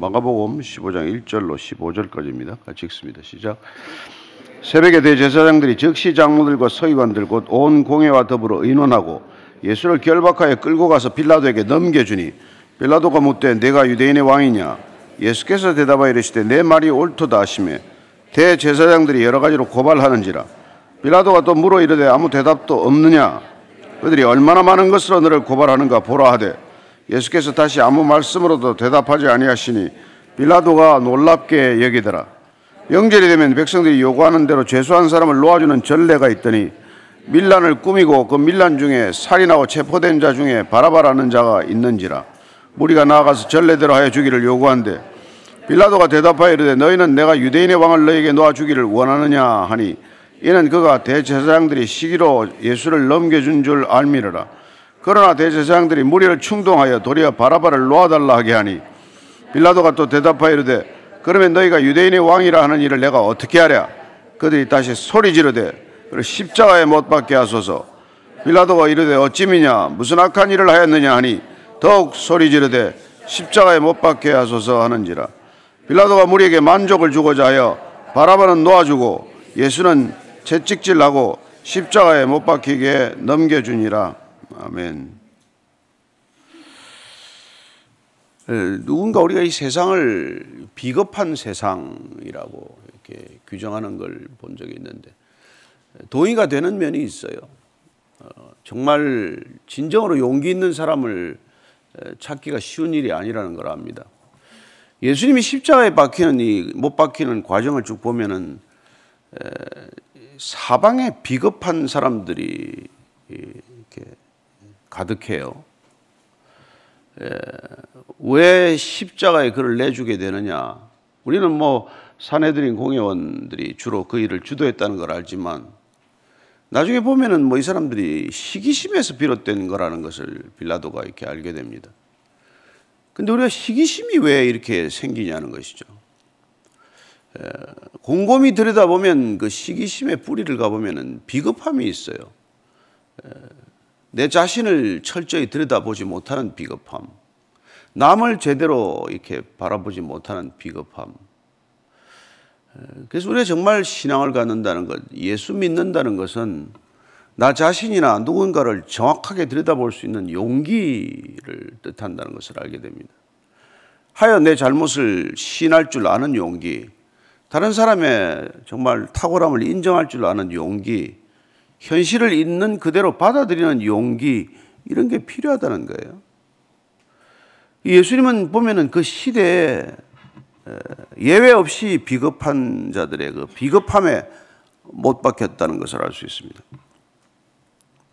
마가복음 15장 1절로 15절까지입니다. 같이 읽습니다. 시작. 새벽에 대제사장들이 즉시 장로들과 서기관들 곧 온 공회와 더불어 의논하고 예수를 결박하여 끌고 가서 빌라도에게 넘겨주니 빌라도가 묻되 내가 유대인의 왕이냐 예수께서 대답하여 이르시되 내 말이 옳도다 하시매 대제사장들이 여러 가지로 고발하는지라 빌라도가 또 물어 이르되 아무 대답도 없느냐 그들이 얼마나 많은 것으로 너를 고발하는가 보라 하되 예수께서 다시 아무 말씀으로도 대답하지 아니하시니 빌라도가 놀랍게 여기더라. 영절이 되면 백성들이 요구하는 대로 죄수한 사람을 놓아주는 전례가 있더니 밀란을 꾸미고 그 밀란 중에 살인하고 체포된 자 중에 바라바라는 자가 있는지라 무리가 나아가서 전례대로 하여 주기를 요구한데 빌라도가 대답하여 이르되 너희는 내가 유대인의 왕을 너에게 놓아 주기를 원하느냐 하니 이는 그가 대제사장들이 시기로 예수를 넘겨준 줄 알미르라 그러나 대제사장들이 무리를 충동하여 도리어 바라바를 놓아달라 하게 하니 빌라도가 또 대답하여 이르되 그러면 너희가 유대인의 왕이라 하는 일을 내가 어떻게 하랴? 그들이 다시 소리 지르되 십자가에 못 박게 하소서. 빌라도가 이르되 어찌미냐? 무슨 악한 일을 하였느냐 하니 더욱 소리 지르되 십자가에 못 박게 하소서 하는지라. 빌라도가 무리에게 만족을 주고자 하여 바라바는 놓아주고 예수는 채찍질하고 십자가에 못 박히게 넘겨주니라 아멘. 누군가 우리가 이 세상을 비겁한 세상이라고 이렇게 규정하는 걸 본 적이 있는데 동의가 되는 면이 있어요. 어, 정말 진정으로 용기 있는 사람을 찾기가 쉬운 일이 아니라는 걸 압니다. 예수님이 십자가에 박히는 이 못 박히는 과정을 쭉 보면은 사방에 비겁한 사람들이 가득해요. 왜 십자가에 그를 내주게 되느냐? 우리는 뭐 사내들인 공회원들이 주로 그 일을 주도했다는 걸 알지만 나중에 보면은 뭐 이 사람들이 시기심에서 비롯된 거라는 것을 빌라도가 이렇게 알게 됩니다. 근데 우리가 시기심이 왜 이렇게 생기냐는 것이죠. 곰곰이 들여다보면 그 시기심의 뿌리를 가보면은 비겁함이 있어요. 내 자신을 철저히 들여다보지 못하는 비겁함, 남을 제대로 이렇게 바라보지 못하는 비겁함. 그래서 우리가 정말 신앙을 갖는다는 것, 예수 믿는다는 것은 나 자신이나 누군가를 정확하게 들여다볼 수 있는 용기를 뜻한다는 것을 알게 됩니다. 하여 내 잘못을 시인할 줄 아는 용기, 다른 사람의 정말 탁월함을 인정할 줄 아는 용기, 현실을 있는 그대로 받아들이는 용기 이런 게 필요하다는 거예요. 예수님은 보면은 그 시대에 예외 없이 비겁한 자들의 그 비겁함에 못 박혔다는 것을 알 수 있습니다.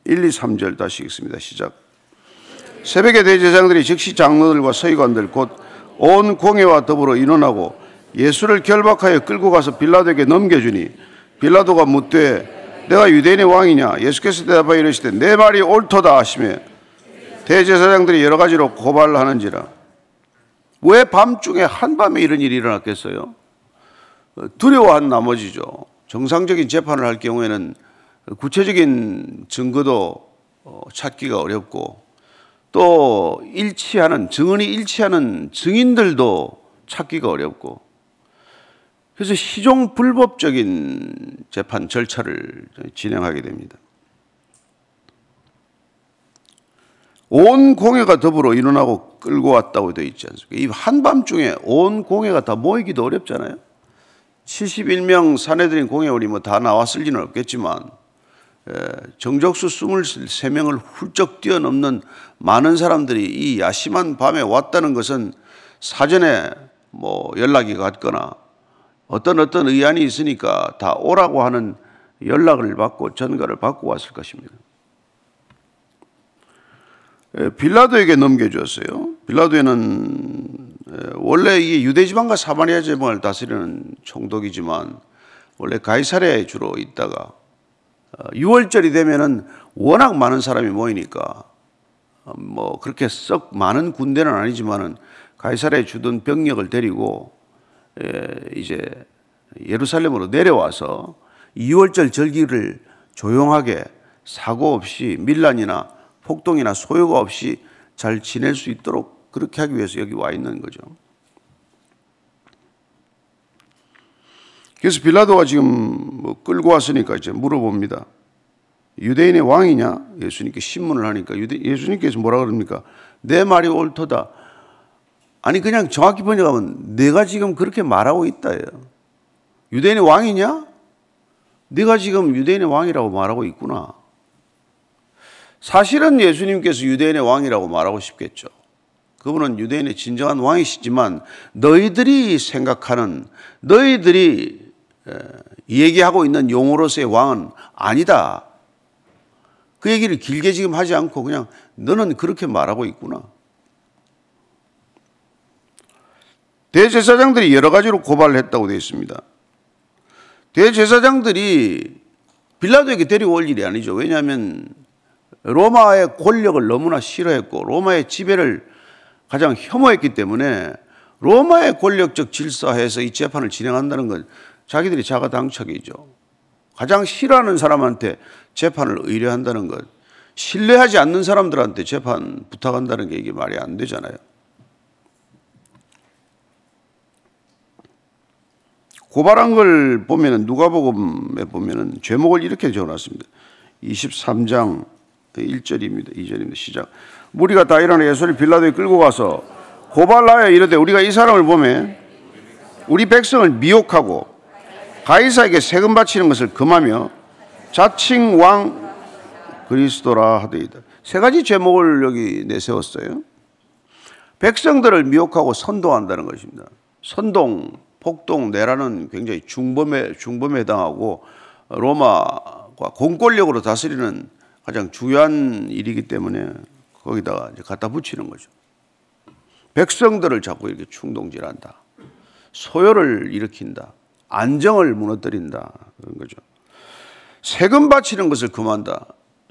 1, 2, 3절 다시 읽습니다. 시작. 새벽에 대제장들이 즉시 장로들과 서기관들 곧 온 공회와 더불어 인원하고 예수를 결박하여 끌고 가서 빌라도에게 넘겨주니 빌라도가 묻되 내가 유대인의 왕이냐? 예수께서 대답하여 이르시되 내 말이 옳도다 하시며 대제사장들이 여러 가지로 고발하는지라. 왜 밤중에 한밤에 이런 일이 일어났겠어요? 두려워한 나머지죠. 정상적인 재판을 할 경우에는 구체적인 증거도 어, 찾기가 어렵고 또 일치하는 증언이 일치하는 증인들도 찾기가 어렵고 그래서 시종 불법적인 재판 절차를 진행하게 됩니다. 온 공회가 더불어 일어나고 끌고 왔다고 되어 있지 않습니까? 이 한밤중에 온 공회가 다 모이기도 어렵잖아요. 71명 사내들인 공회원이 뭐 다 나왔을 리는 없겠지만 정적수 23명을 훌쩍 뛰어넘는 많은 사람들이 이 야심한 밤에 왔다는 것은 사전에 뭐 연락이 갔거나 어떤 어떤 의안이 있으니까 다 오라고 하는 연락을 받고 전가를 받고 왔을 것입니다. 빌라도에게 넘겨주었어요. 빌라도에는 원래 이게 유대 지방과 사마리아 지방을 다스리는 총독이지만 원래 가이사랴에 주로 있다가 6월절이 어, 되면은 워낙 많은 사람이 모이니까 어, 뭐 그렇게 썩 많은 군대는 아니지만은 가이사랴에 주던 병력을 데리고 이제 예루살렘으로 내려와서 2월절 절기를 조용하게 사고 없이 밀란이나 폭동이나 소요가 없이 잘 지낼 수 있도록 그렇게 하기 위해서 여기 와 있는 거죠. 그래서 빌라도가 지금 뭐 끌고 왔으니까 이제 물어봅니다. 유대인의 왕이냐? 예수님께 신문을 하니까 예수님께서 뭐라 그럽니까? 내 말이 옳도다. 아니 그냥 정확히 번역하면 내가 지금 그렇게 말하고 있다예요. 유대인의 왕이냐? 네가 지금 유대인의 왕이라고 말하고 있구나. 사실은 예수님께서 유대인의 왕이라고 말하고 싶겠죠. 그분은 유대인의 진정한 왕이시지만 너희들이 생각하는 너희들이 얘기하고 있는 용어로서의 왕은 아니다. 그 얘기를 길게 지금 하지 않고 그냥 너는 그렇게 말하고 있구나. 대제사장들이 여러 가지로 고발을 했다고 되어 있습니다. 대제사장들이 빌라도에게 데리고 올 일이 아니죠. 왜냐하면 로마의 권력을 너무나 싫어했고 로마의 지배를 가장 혐오했기 때문에 로마의 권력적 질서에서 이 재판을 진행한다는 건 자기들이 자가당착이죠. 가장 싫어하는 사람한테 재판을 의뢰한다는 것, 신뢰하지 않는 사람들한테 재판 부탁한다는 게 이게 말이 안 되잖아요. 고발한 걸 보면은 누가복음에 보면은 제목을 이렇게 적어놨습니다. 23장 1절입니다. 2절입니다. 시작. 무리가 다 일어나 예수를 빌라도에 끌고 가서 고발하여 이르되 우리가 이 사람을 보면 우리 백성을 미혹하고 가이사에게 세금 바치는 것을 금하며 자칭 왕 그리스도라 하더이다. 세 가지 제목을 여기 내세웠어요. 백성들을 미혹하고 선동한다는 것입니다. 선동, 폭동, 내라는 굉장히 중범에 중범에 해당하고 로마과 공권력으로 다스리는 가장 중요한 일이기 때문에 거기다가 이제 갖다 붙이는 거죠. 백성들을 자꾸 이렇게 충동질한다. 소요를 일으킨다. 안정을 무너뜨린다. 그런 거죠. 세금 바치는 것을 금한다.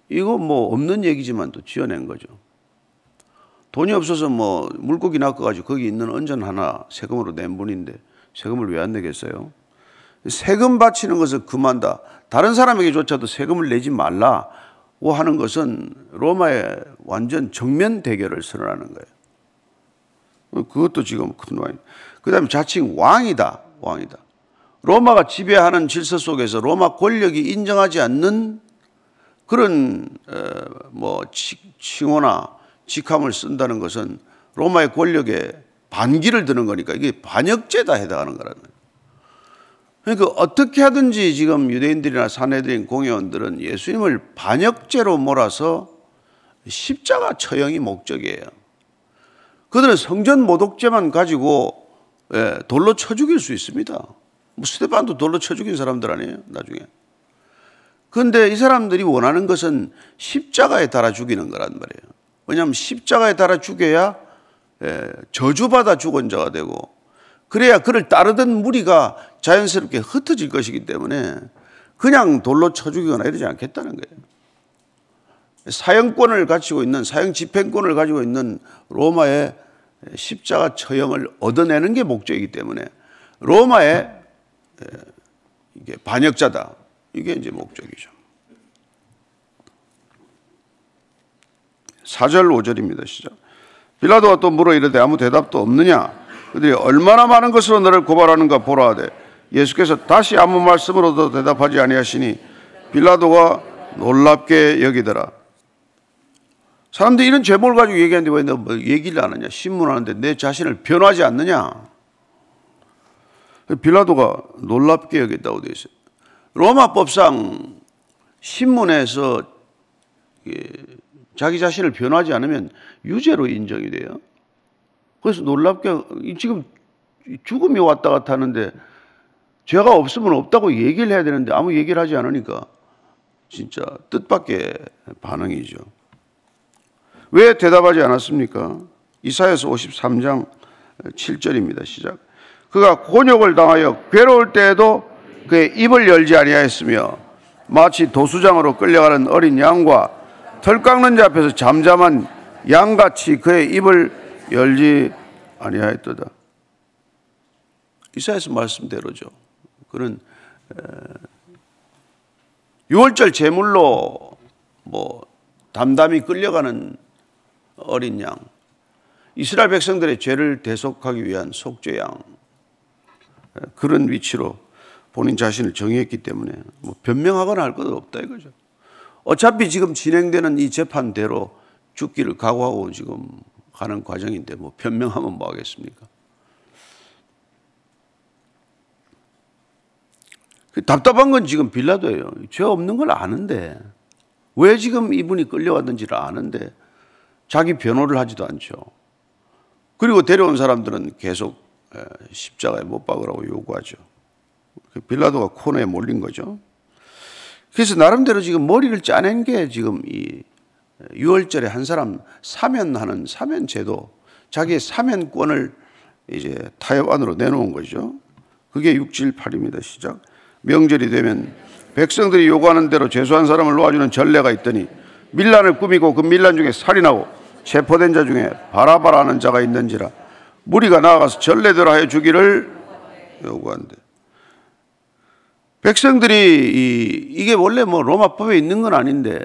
이거 뭐 없는 얘기지만 또 지어낸 거죠. 돈이 없어서 뭐 물고기 낚아가지고 거기 있는 언전 하나 세금으로 낸 분인데 세금을 왜 안 내겠어요? 세금 바치는 것을 금한다. 다른 사람에게조차도 세금을 내지 말라고 하는 것은 로마의 완전 정면 대결을 선언하는 거예요. 그것도 지금 큰 왕이. 그 다음에 자칭 왕이다. 왕이다. 로마가 지배하는 질서 속에서 로마 권력이 인정하지 않는 그런 뭐 칭호나 직함을 쓴다는 것은 로마의 권력에 반기를 드는 거니까 이게 반역죄다 해당하는 거라는 거예요. 그러니까 어떻게 하든지 지금 유대인들이나 사내들인 공회원들은 예수님을 반역죄로 몰아서 십자가 처형이 목적이에요. 그들은 성전 모독죄만 가지고 예, 돌로 쳐 죽일 수 있습니다. 뭐 스테반도 돌로 쳐 죽인 사람들 아니에요, 나중에. 그런데 이 사람들이 원하는 것은 십자가에 달아 죽이는 거란 말이에요. 왜냐하면 십자가에 달아 죽여야 예, 저주받아 죽은 자가 되고 그래야 그를 따르던 무리가 자연스럽게 흩어질 것이기 때문에 그냥 돌로 쳐 죽이거나 이러지 않겠다는 거예요. 사형권을 가지고 있는 사형 집행권을 가지고 있는 로마의 십자가 처형을 얻어내는 게 목적이기 때문에 로마의 이게 반역자다. 이게 이제 목적이죠. 4절 5절입니다. 시작. 빌라도가 또 물어 이르되 아무 대답도 없느냐? 그들이 얼마나 많은 것으로 너를 고발하는가 보라 하되 예수께서 다시 아무 말씀으로도 대답하지 아니하시니 빌라도가 놀랍게 여기더라. 사람들이 이런 제목을 가지고 얘기하는데 왜 너 뭐 얘기를 안 하냐? 신문하는데 내 자신을 변하지 않느냐? 빌라도가 놀랍게 여겼다고 되어 있어요. 로마법상 신문에서 자기 자신을 변하지 않으면 유죄로 인정이 돼요. 그래서 놀랍게 지금 죽음이 왔다 갔다 하는데 죄가 없으면 없다고 얘기를 해야 되는데 아무 얘기를 하지 않으니까 진짜 뜻밖의 반응이죠. 왜 대답하지 않았습니까? 이사야서 53장 7절입니다. 시작. 그가 곤욕을 당하여 괴로울 때에도 그의 입을 열지 아니하였으며 마치 도수장으로 끌려가는 어린 양과 털 깎는 자 앞에서 잠잠한 양같이 그의 입을 열지 아니하였도다. 이사야서 말씀대로죠. 그는 유월절 제물로 뭐 담담히 끌려가는 어린 양, 이스라엘 백성들의 죄를 대속하기 위한 속죄 양 그런 위치로 본인 자신을 정의했기 때문에 뭐 변명하거나 할 것도 없다 이거죠. 어차피 지금 진행되는 이 재판대로 죽기를 각오하고 지금 가는 과정인데 뭐 변명하면 뭐 하겠습니까? 그 답답한 건 지금 빌라도예요. 죄 없는 걸 아는데 왜 지금 이분이 끌려왔는지를 아는데 자기 변호를 하지도 않죠. 그리고 데려온 사람들은 계속 십자가에 못 박으라고 요구하죠. 그 빌라도가 코너에 몰린 거죠. 그래서 나름대로 지금 머리를 짜낸 게 지금 이 6월절에 한 사람 사면하는 사면 제도, 자기의 사면권을 이제 타협 안으로 내놓은 거죠. 그게 6질 8입니다. 시작. 명절이 되면 백성들이 요구하는 대로 죄수한 사람을 놓아주는 전례가 있더니 밀란을 꾸미고 그 밀란 중에 살인하고 체포된 자 중에 바라바라는 자가 있는지라 무리가 나아가서 전례대로 하여 주기를 요구한대. 백성들이 이, 이 게 원래 뭐 로마법에 있는 건 아닌데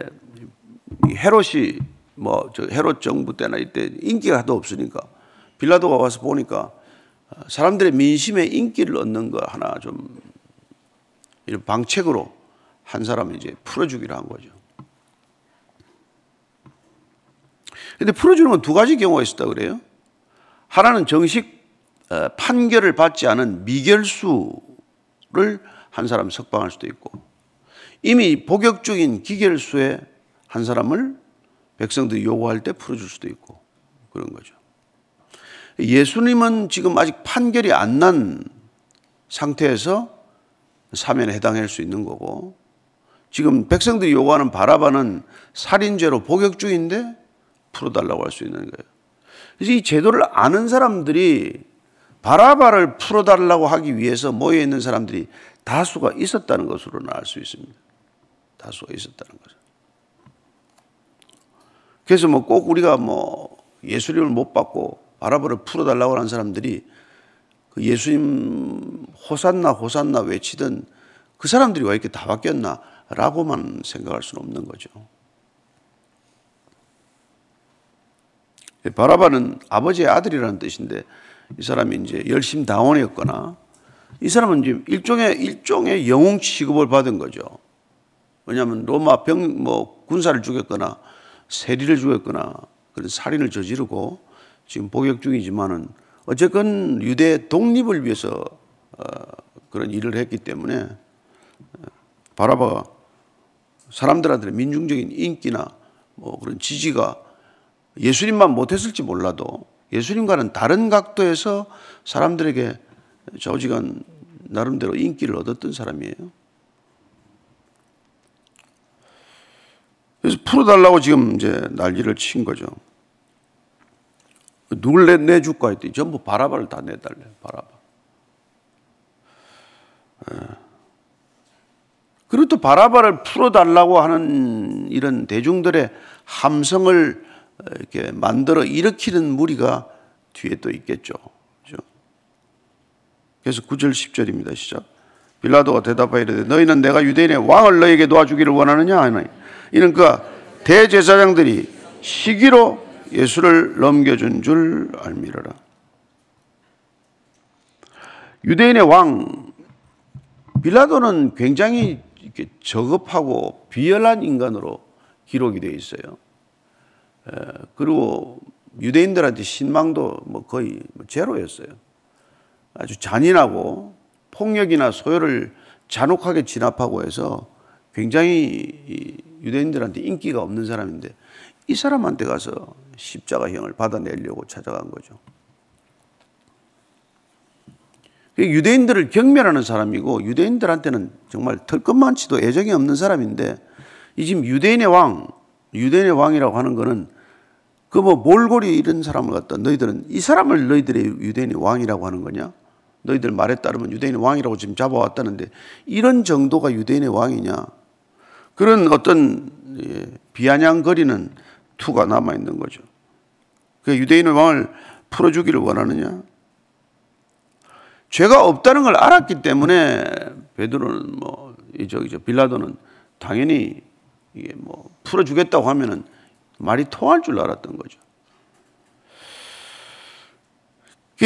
헤롯이 뭐 저 헤롯 정부 때나 이때 인기가 하도 없으니까 빌라도가 와서 보니까 사람들의 민심에 인기를 얻는 거 하나 좀 이런 방책으로 한 사람을 이제 풀어주기로 한 거죠. 근데 풀어주는 건 두 가지 경우가 있었다 그래요. 하나는 정식 어, 판결을 받지 않은 미결수를 한 사람 석방할 수도 있고 이미 복역 중인 기결수에 한 사람을 백성들이 요구할 때 풀어줄 수도 있고 그런 거죠. 예수님은 지금 아직 판결이 안 난 상태에서 사면에 해당할 수 있는 거고 지금 백성들이 요구하는 바라바는 살인죄로 복역 중인데 풀어달라고 할 수 있는 거예요. 그래서 이 제도를 아는 사람들이 바라바를 풀어달라고 하기 위해서 모여 있는 사람들이 다수가 있었다는 것으로는 알수 있습니다. 다수가 있었다는 거죠. 그래서 뭐 꼭 우리가 뭐 예수님을 못 받고 바라바를 풀어달라고 하는 사람들이 그 예수님 호산나 호산나 외치던 그 사람들이 왜 이렇게 다 바뀌었나 라고만 생각할 수는 없는 거죠. 바라바는 아버지의 아들이라는 뜻인데 이 사람이 이제 열심 당원이었거나 이 사람은 지금 일종의 일종의 영웅 취급을 받은 거죠. 왜냐하면 로마 병 뭐 군사를 죽였거나 세리를 죽였거나 그런 살인을 저지르고 지금 복역 중이지만은 어쨌건 유대 독립을 위해서 어, 그런 일을 했기 때문에 어, 바라바가 사람들한테 민중적인 인기나 뭐 그런 지지가 예수님만 못했을지 몰라도 예수님과는 다른 각도에서 사람들에게 저지간 나름대로 인기를 얻었던 사람이에요. 그래서 풀어달라고 지금 이제 난리를 친 거죠. 누굴 내, 내줄까 했더니 전부 바라바를 다 내달래요. 바라바. 예. 그리고 또 바라바를 풀어달라고 하는 이런 대중들의 함성을 이렇게 만들어 일으키는 무리가 뒤에 또 있겠죠. 그래서 9절 10절입니다. 시작. 빌라도가 대답하여 이르되 너희는 내가 유대인의 왕을 너에게 도와주기를 원하느냐 하니 이는 그 대제사장들이 시기로 예수를 넘겨준 줄 알미러라. 유대인의 왕 빌라도는 굉장히 이렇게 저급하고 비열한 인간으로 기록이 되어 있어요. 그리고 유대인들한테 신망도 뭐 거의 뭐 제로였어요. 아주 잔인하고 폭력이나 소요를 잔혹하게 진압하고 해서 굉장히 유대인들한테 인기가 없는 사람인데 이 사람한테 가서 십자가형을 받아내려고 찾아간 거죠. 유대인들을 경멸하는 사람이고 유대인들한테는 정말 털끝만치도 애정이 없는 사람인데 이 지금 유대인의 왕, 유대인의 왕이라고 하는 거는 그 뭐 몰골이 이런 사람을 갖다 너희들은 이 사람을 너희들의 유대인의 왕이라고 하는 거냐? 너희들 말에 따르면 유대인의 왕이라고 지금 잡아왔다는데 이런 정도가 유대인의 왕이냐? 그런 어떤 예, 비아냥거리는 투가 남아 있는 거죠. 그 유대인의 왕을 풀어주기를 원하느냐? 죄가 없다는 걸 알았기 때문에 베드로는 뭐 저기 저 빌라도는 당연히 이게 뭐 풀어주겠다고 하면은 말이 통할 줄 알았던 거죠.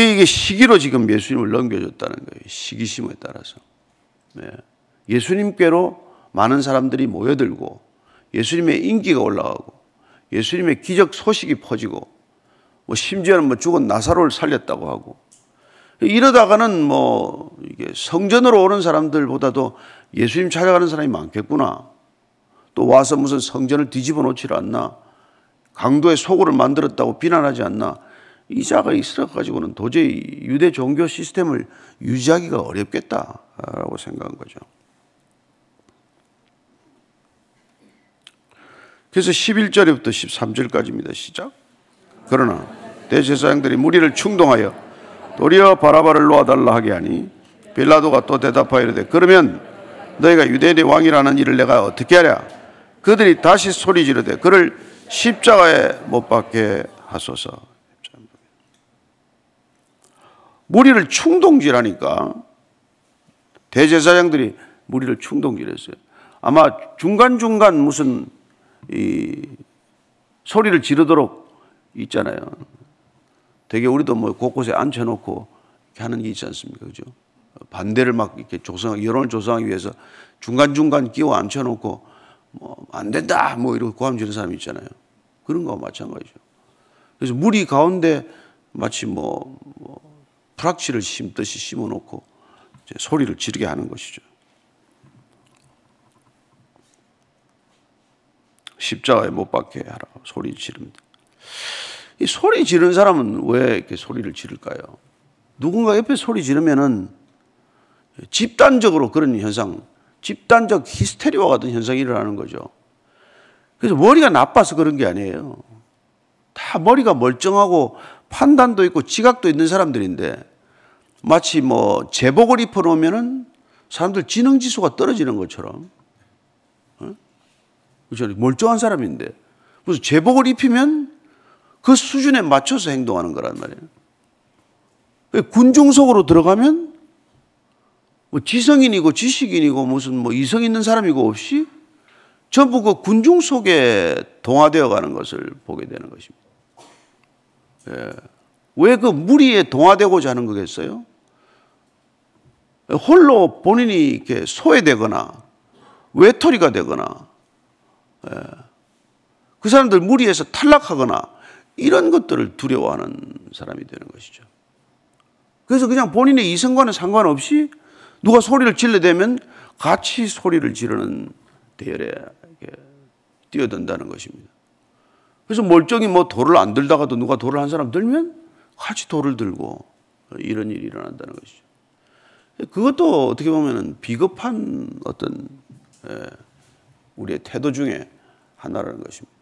이게 시기로 지금 예수님을 넘겨줬다는 거예요. 시기심에 따라서. 예. 예수님께로 많은 사람들이 모여들고 예수님의 인기가 올라가고 예수님의 기적 소식이 퍼지고 뭐 심지어는 뭐 죽은 나사로를 살렸다고 하고 이러다가는 뭐 이게 성전으로 오는 사람들보다도 예수님 찾아가는 사람이 많겠구나. 또 와서 무슨 성전을 뒤집어 놓질 않나. 강도의 소굴을 만들었다고 비난하지 않나. 이 자가 있어 가지고는 도저히 유대 종교 시스템을 유지하기가 어렵겠다라고 생각한 거죠. 그래서 11절부터 13절까지입니다. 시작. 그러나 대제사장들이 무리를 충동하여 도리어 바라바를 놓아달라 하게 하니 빌라도가 또 대답하여 이르되 그러면 너희가 유대인의 왕이라는 일을 내가 어떻게 하랴? 그들이 다시 소리 지르되 그를 십자가에 못 박게 하소서. 무리를 충동질하니까 대제사장들이 무리를 충동질했어요. 아마 중간중간 무슨 이 소리를 지르도록 있잖아요. 되게 우리도 뭐 곳곳에 앉혀놓고 하는 게 있지 않습니까? 그죠? 반대를 막 이렇게 조성, 여론을 조성하기 위해서 중간중간 끼워 앉혀놓고 뭐 안 된다! 뭐 이러고 고함 지르는 사람이 있잖아요. 그런 거와 마찬가지죠. 그래서 무리 가운데 마치 뭐, 뭐 프락치를 심듯이 심어놓고 소리를 지르게 하는 것이죠. 십자가에 못 박게 하라 소리 지릅니다. 이 소리 지르는 사람은 왜 이렇게 소리를 지를까요? 누군가 옆에 소리 지르면은 집단적으로 그런 현상, 집단적 히스테리와 같은 현상이 일어나는 거죠. 그래서 머리가 나빠서 그런 게 아니에요. 다 머리가 멀쩡하고 판단도 있고 지각도 있는 사람들인데 마치 뭐 제복을 입어놓으면은 사람들 지능 지수가 떨어지는 것처럼 어? 그렇죠? 멀쩡한 사람인데 무슨 제복을 입히면 그 수준에 맞춰서 행동하는 거란 말이에요. 군중 속으로 들어가면 뭐 지성인이고 지식인이고 무슨 뭐 이성 있는 사람이고 없이 전부 그 군중 속에 동화되어 가는 것을 보게 되는 것입니다. 예. 왜그 무리에 동화되고자 하는 거겠어요? 홀로 본인이 이렇게 소외되거나 외톨이가 되거나 예. 그 사람들 무리에서 탈락하거나 이런 것들을 두려워하는 사람이 되는 것이죠. 그래서 그냥 본인의 이성과는 상관없이 누가 소리를 질러대면 같이 소리를 지르는 대열에 뛰어든다는 것입니다. 그래서 멀쩡히 뭐 돌을 안 들다가도 누가 돌을 한 사람 들면 같이 돌을 들고 이런 일이 일어난다는 것이죠. 그것도 어떻게 보면 비겁한 어떤 우리의 태도 중에 하나라는 것입니다.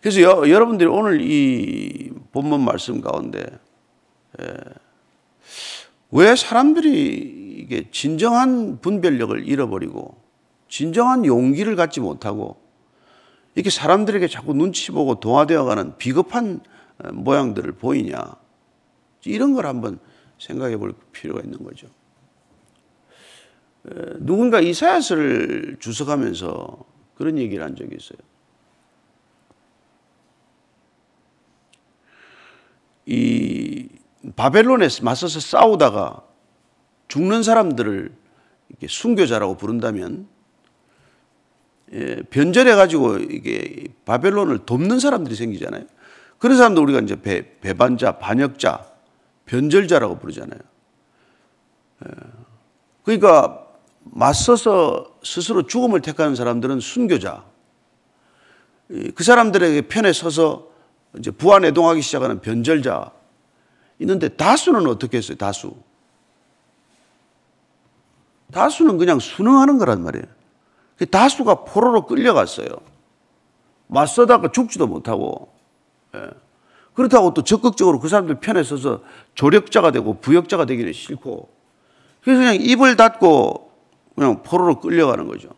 그래서 여, 러분들이 오늘 이 본문 말씀 가운데 에, 왜 사람들이 이게 진정한 분별력을 잃어버리고 진정한 용기를 갖지 못하고 이렇게 사람들에게 자꾸 눈치 보고 동화되어가는 비겁한 모양들을 보이냐 이런 걸 한번 생각해 볼 필요가 있는 거죠. 누군가 이사야서를 주석하면서 그런 얘기를 한 적이 있어요. 이 바벨론에 맞서서 싸우다가 죽는 사람들을 이렇게 순교자라고 부른다면 예, 변절해 가지고 이게 바벨론을 돕는 사람들이 생기잖아요. 그런 사람들 우리가 이제 배, 배반자, 반역자, 변절자라고 부르잖아요. 예, 그러니까 맞서서 스스로 죽음을 택하는 사람들은 순교자. 그 사람들에게 편에 서서 이제 부안해동하기 시작하는 변절자 있는데 다수는 어떻게 했어요? 다수. 다수는 그냥 순응하는 거란 말이에요. 그 다수가 포로로 끌려갔어요. 맞서다가 죽지도 못하고. 예. 그렇다고 또 적극적으로 그 사람들 편에 서서 조력자가 되고 부역자가 되기는 싫고. 그래서 그냥 입을 닫고 그냥 포로로 끌려가는 거죠.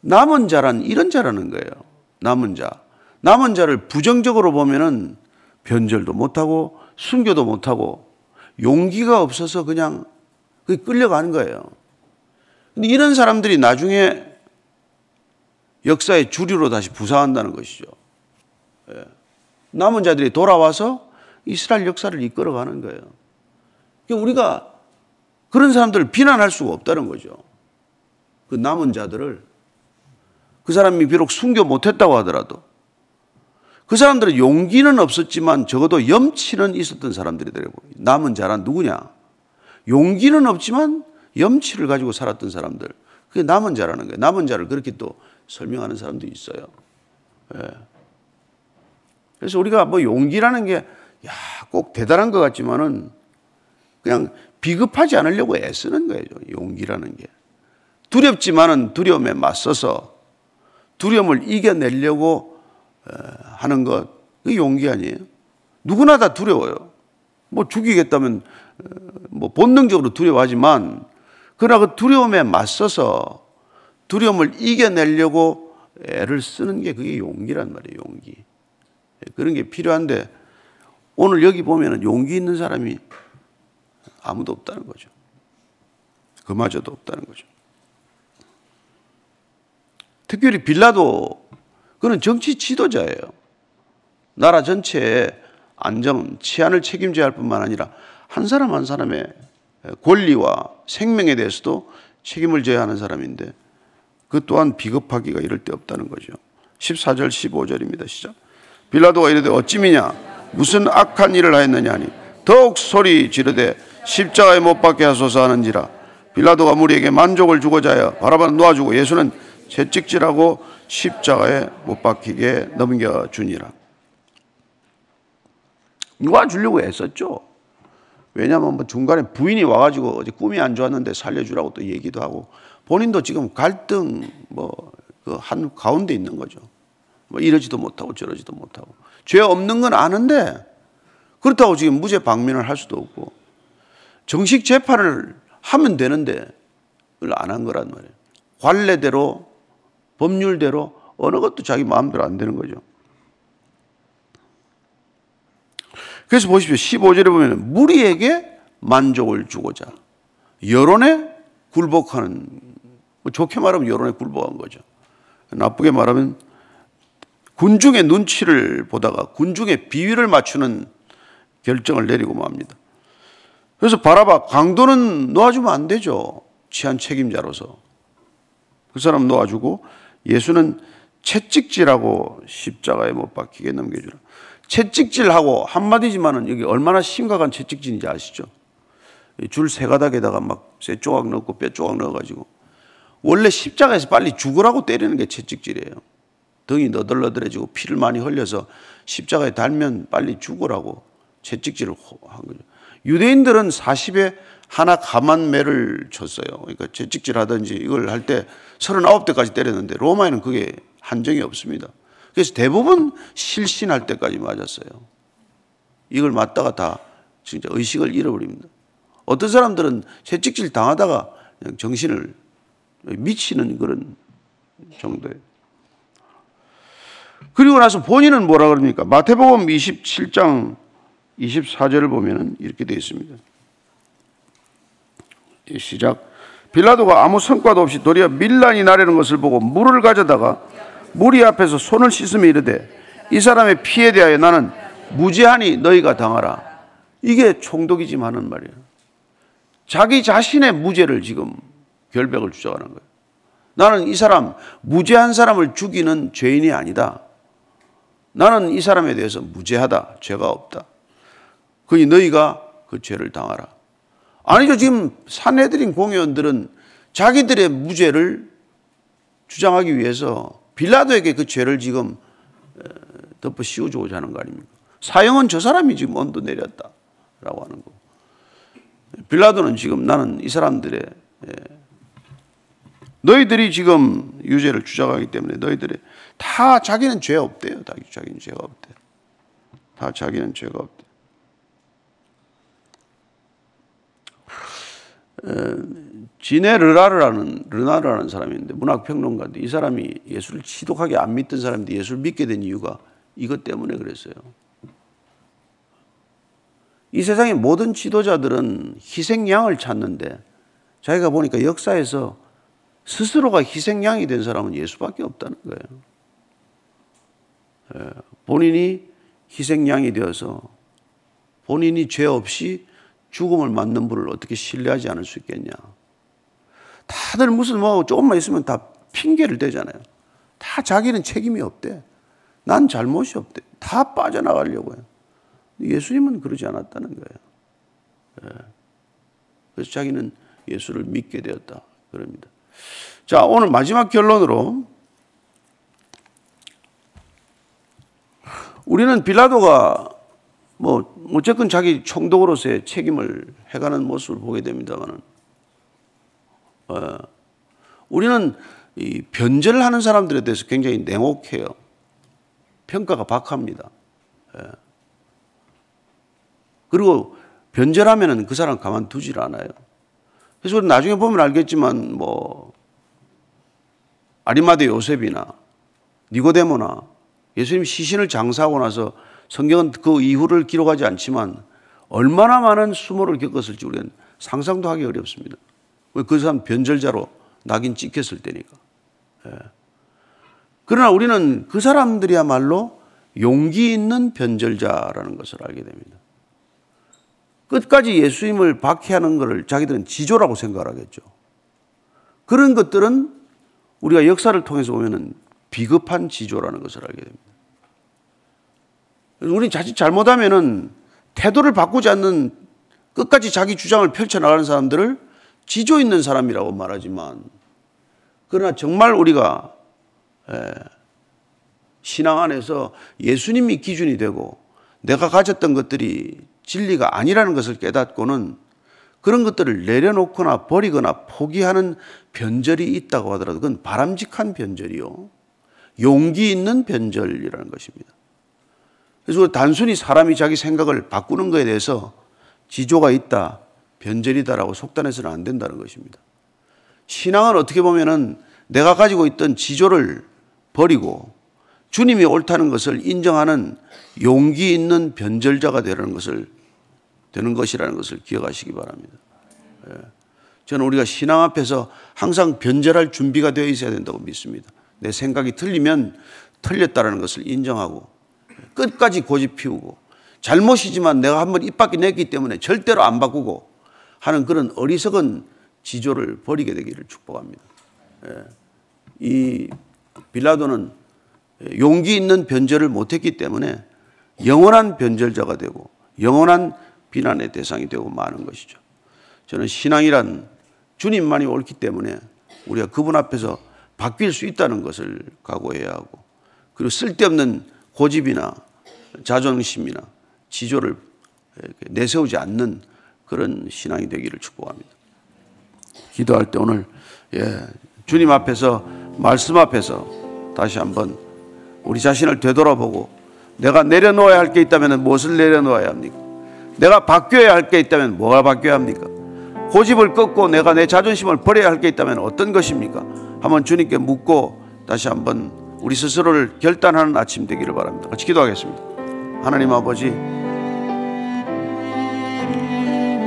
남은 자란 이런 자라는 거예요. 남은 자. 남은 자를 부정적으로 보면은 변절도 못하고 순교도 못하고 용기가 없어서 그냥 끌려가는 거예요. 근데 이런 사람들이 나중에 역사의 주류로 다시 부상한다는 것이죠. 예. 남은 자들이 돌아와서 이스라엘 역사를 이끌어가는 거예요. 그러니까 우리가 그런 사람들을 비난할 수가 없다는 거죠. 그 남은 자들을 그 사람이 비록 순교 못했다고 하더라도 그 사람들은 용기는 없었지만 적어도 염치는 있었던 사람들이더라고. 남은 자란 누구냐? 용기는 없지만 염치를 가지고 살았던 사람들. 그게 남은 자라는 거예요. 남은 자를 그렇게 또 설명하는 사람도 있어요. 예. 그래서 우리가 뭐 용기라는 게, 야, 꼭 대단한 것 같지만은 그냥 비급하지 않으려고 애쓰는 거예요. 용기라는 게. 두렵지만은 두려움에 맞서서 두려움을 이겨내려고 하는 것, 그 용기 아니에요? 누구나 다 두려워요. 뭐 죽이겠다면 뭐 본능적으로 두려워하지만 그러나 그 두려움에 맞서서 두려움을 이겨내려고 애를 쓰는 게 그게 용기란 말이에요, 용기. 그런 게 필요한데 오늘 여기 보면은 용기 있는 사람이 아무도 없다는 거죠. 그마저도 없다는 거죠. 특별히 빌라도 그는 정치 지도자예요. 나라 전체의 안정, 치안을 책임져야 할 뿐만 아니라 한 사람 한 사람의 권리와 생명에 대해서도 책임을 져야 하는 사람인데 그 또한 비겁하기가 이럴 데 없다는 거죠. 14절 15절입니다. 시작. 빌라도가 이르되 어찌미냐 무슨 악한 일을 하였느냐 하니 더욱 소리 지르되 십자가에 못 박게 하소서 하는지라 빌라도가 무리에게 만족을 주고자 하여 바라바는 놓아주고 예수는 채찍질하고 십자가에 못 박히게 넘겨주니라. 놓아주려고 애썼죠. 왜냐하면 뭐 중간에 부인이 와가지고 어제 꿈이 안 좋았는데 살려주라고 또 얘기도 하고 본인도 지금 갈등 뭐 그 한 가운데 있는 거죠. 뭐 이러지도 못하고 저러지도 못하고 죄 없는 건 아는데 그렇다고 지금 무죄 방면을 할 수도 없고 정식 재판을 하면 되는데 그걸 안 한 거란 말이에요. 관례대로 법률대로 어느 것도 자기 마음대로 안 되는 거죠. 그래서 보십시오. 15절에 보면 무리에게 만족을 주고자 여론에 굴복하는 뭐 좋게 말하면 여론에 굴복한 거죠. 나쁘게 말하면 군중의 눈치를 보다가 군중의 비위를 맞추는 결정을 내리고 맙니다. 그래서 바라봐 강도는 놓아주면 안 되죠. 치안 책임자로서 그 사람 놓아주고 예수는 채찍질하고 십자가에 못 박히게 넘겨주라. 채찍질하고 한마디지만은 여기 얼마나 심각한 채찍질인지 아시죠? 줄 세 가닥에다가 막 쇠 조각 넣고 뼈 조각 넣어가지고 원래 십자가에서 빨리 죽으라고 때리는 게 채찍질이에요. 등이 너덜너덜해지고 피를 많이 흘려서 십자가에 달면 빨리 죽으라고 채찍질을 한 거죠. 유대인들은 40에 하나 가만 매를 쳤어요. 그러니까 채찍질 하든지 이걸 할 때 39대까지 때렸는데 로마에는 그게 한정이 없습니다. 그래서 대부분 실신할 때까지 맞았어요. 이걸 맞다가 다 진짜 의식을 잃어버립니다. 어떤 사람들은 채찍질 당하다가 그냥 정신을 미치는 그런 정도예요. 그리고 나서 본인은 뭐라 그럽니까? 마태복음 27장 24절을 보면 이렇게 되어 있습니다. 시작. 빌라도가 아무 성과도 없이 도리어 밀란이 나려는 것을 보고 물을 가져다가 무리 앞에서 손을 씻으며 이르되 이 사람의 피에 대하여 나는 무죄하니 너희가 당하라. 이게 총독이지만은 말이에요. 자기 자신의 무죄를 지금 결백을 주장하는 거예요. 나는 이 사람 무죄한 사람을 죽이는 죄인이 아니다. 나는 이 사람에 대해서 무죄하다. 죄가 없다. 그니 너희가 그 죄를 당하라. 아니죠. 지금 산해드린 공의원들은 자기들의 무죄를 주장하기 위해서 빌라도에게 그 죄를 지금 덮어 씌워주고자 하는 거 아닙니까? 사형은 저 사람이 지금 언도 내렸다라고 하는 거. 빌라도는 지금 나는 이 사람들의 너희들이 지금 유죄를 주장하기 때문에 너희들이 다 자기는 죄 없대요. 다 자기는 죄가 없대. 다 자기는 죄가 없대. 지네 르나르라는 르나르라는 사람이 있는데 문학 평론가인데 이 사람이 예수를 지독하게 안 믿던 사람인데 예수를 믿게 된 이유가 이것 때문에 그랬어요. 이 세상의 모든 지도자들은 희생양을 찾는데 자기가 보니까 역사에서 스스로가 희생양이 된 사람은 예수밖에 없다는 거예요. 예, 본인이 희생양이 되어서 본인이 죄 없이 죽음을 맞는 분을 어떻게 신뢰하지 않을 수 있겠냐. 다들 무슨 뭐 조금만 있으면 다 핑계를 대잖아요. 다 자기는 책임이 없대. 난 잘못이 없대. 다 빠져나가려고 해요. 예수님은 그러지 않았다는 거예요. 예. 그래서 자기는 예수를 믿게 되었다. 그럽니다. 자, 오늘 마지막 결론으로 우리는 빌라도가 뭐 어쨌건 자기 총독으로서의 책임을 해가는 모습을 보게 됩니다만은 어, 우리는 이 변절을 하는 사람들에 대해서 굉장히 냉혹해요. 평가가 박합니다. 예. 그리고 변절하면은 그 사람 가만두질 않아요. 그래서 나중에 보면 알겠지만 뭐 아리마대 요셉이나 니고데모나 예수님 시신을 장사하고 나서 성경은 그 이후를 기록하지 않지만 얼마나 많은 수모를 겪었을지 우리는 상상도 하기 어렵습니다. 그 사람 변절자로 낙인 찍혔을 때니까. 예. 그러나 우리는 그 사람들이야말로 용기 있는 변절자라는 것을 알게 됩니다. 끝까지 예수님을 박해하는 것을 자기들은 지조라고 생각을 하겠죠. 그런 것들은 우리가 역사를 통해서 보면은 비겁한 지조라는 것을 알게 됩니다. 우리 자칫 잘못하면은 태도를 바꾸지 않는 끝까지 자기 주장을 펼쳐나가는 사람들을 지조 있는 사람이라고 말하지만 그러나 정말 우리가 신앙 안에서 예수님이 기준이 되고 내가 가졌던 것들이 진리가 아니라는 것을 깨닫고는 그런 것들을 내려놓거나 버리거나 포기하는 변절이 있다고 하더라도 그건 바람직한 변절이요. 용기 있는 변절이라는 것입니다. 그래서 단순히 사람이 자기 생각을 바꾸는 것에 대해서 지조가 있다, 변절이다라고 속단해서는 안 된다는 것입니다. 신앙은 어떻게 보면은 내가 가지고 있던 지조를 버리고 주님이 옳다는 것을 인정하는 용기 있는 변절자가 되는 것을 되는 것이라는 것을 기억하시기 바랍니다. 예. 저는 우리가 신앙 앞에서 항상 변절할 준비가 되어 있어야 된다고 믿습니다. 내 생각이 틀리면 틀렸다는 것을 인정하고 끝까지 고집 피우고 잘못이지만 내가 한번 입 밖에 냈기 때문에 절대로 안 바꾸고 하는 그런 어리석은 지조를 버리게 되기를 축복합니다. 예. 이 빌라도는 용기 있는 변절을 못했기 때문에 영원한 변절자가 되고 영원한 비난의 대상이 되고 마는 것이죠. 저는 신앙이란 주님만이 옳기 때문에 우리가 그분 앞에서 바뀔 수 있다는 것을 각오해야 하고 그리고 쓸데없는 고집이나 자존심이나 지조를 내세우지 않는 그런 신앙이 되기를 축복합니다. 기도할 때 오늘 예, 주님 앞에서 말씀 앞에서 다시 한번 우리 자신을 되돌아보고 내가 내려놓아야 할 게 있다면 무엇을 내려놓아야 합니까? 내가 바뀌어야 할 게 있다면 뭐가 바뀌어야 합니까? 고집을 꺾고 내가 내 자존심을 버려야 할 게 있다면 어떤 것입니까? 한번 주님께 묻고 다시 한번 우리 스스로를 결단하는 아침 되기를 바랍니다. 같이 기도하겠습니다. 하나님 아버지,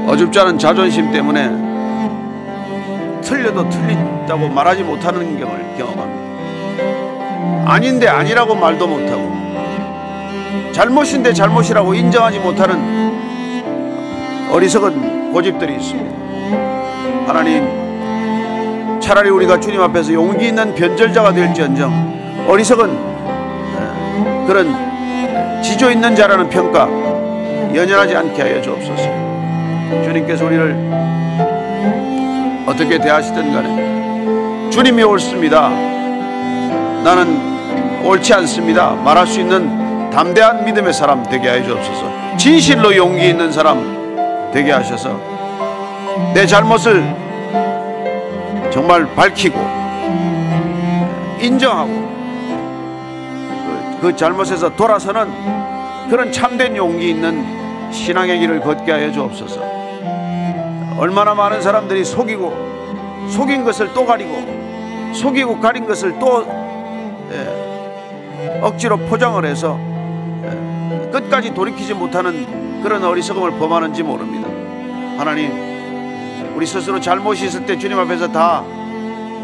어줍지 않은 자존심 때문에 틀려도 틀린다고 말하지 못하는 경을 경험합니다. 아닌데 아니라고 말도 못하고 잘못인데 잘못이라고 인정하지 못하는 어리석은 고집들이 있습니다. 하나님, 차라리 우리가 주님 앞에서 용기 있는 변절자가 될지언정 어리석은 그런 지조 있는 자라는 평가 연연하지 않게 하여 주옵소서. 주님께서 우리를 어떻게 대하시든 간에 주님이 옳습니다. 나는 옳지 않습니다. 말할 수 있는 담대한 믿음의 사람 되게 하여 주옵소서. 진실로 용기 있는 사람 되게 하셔서 내 잘못을 정말 밝히고 인정하고 그, 그 잘못에서 돌아서는 그런 참된 용기 있는 신앙의 길을 걷게 하여 주옵소서. 얼마나 많은 사람들이 속이고 속인 것을 또 가리고 속이고 가린 것을 또 예, 억지로 포장을 해서 예, 끝까지 돌이키지 못하는 그런 어리석음을 범하는지 모릅니다. 하나님, 우리 스스로 잘못이 있을 때 주님 앞에서 다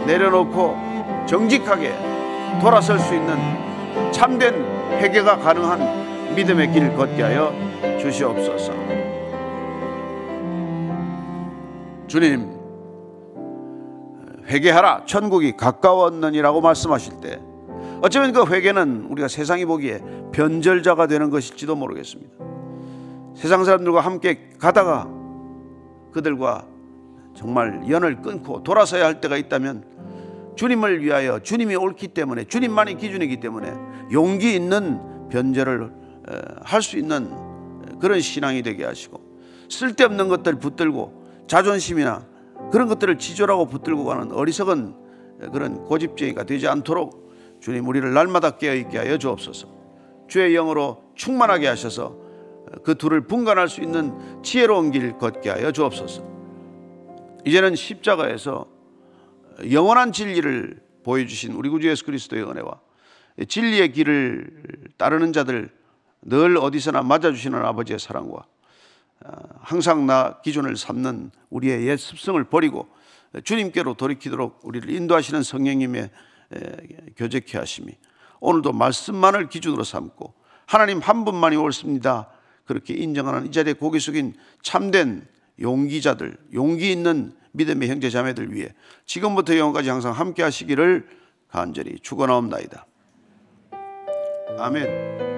내려놓고 정직하게 돌아설 수 있는 참된 회개가 가능한 믿음의 길을 걷게 하여 주시옵소서. 주님 회개하라 천국이 가까웠느니라고 말씀하실 때 어쩌면 그 회개는 우리가 세상이 보기에 변절자가 되는 것일지도 모르겠습니다. 세상 사람들과 함께 가다가 그들과 정말 연을 끊고 돌아서야 할 때가 있다면 주님을 위하여 주님이 옳기 때문에 주님만이 기준이기 때문에 용기 있는 변절을 할 수 있는 그런 신앙이 되게 하시고 쓸데없는 것들 붙들고 자존심이나 그런 것들을 지존하고 붙들고 가는 어리석은 그런 고집쟁이가 되지 않도록 주님 우리를 날마다 깨어 있게 하여 주옵소서. 주의 영으로 충만하게 하셔서 그 둘을 분간할 수 있는 지혜로운 길 걷게 하여 주옵소서. 이제는 십자가에서 영원한 진리를 보여주신 우리 구주 예수 그리스도의 은혜와 진리의 길을 따르는 자들 늘 어디서나 맞아주시는 아버지의 사랑과 항상 나 기준을 삼는 우리의 옛 습성을 버리고 주님께로 돌이키도록 우리를 인도하시는 성령님의 교제케 하심이 오늘도 말씀만을 기준으로 삼고 하나님 한 분만이 옳습니다. 그렇게 인정하는 이 자리에 고개 숙인 참된 용기자들, 용기 있는 믿음의 형제 자매들 위해 지금부터 영원까지 항상 함께 하시기를 간절히 축원하옵나이다. 아멘.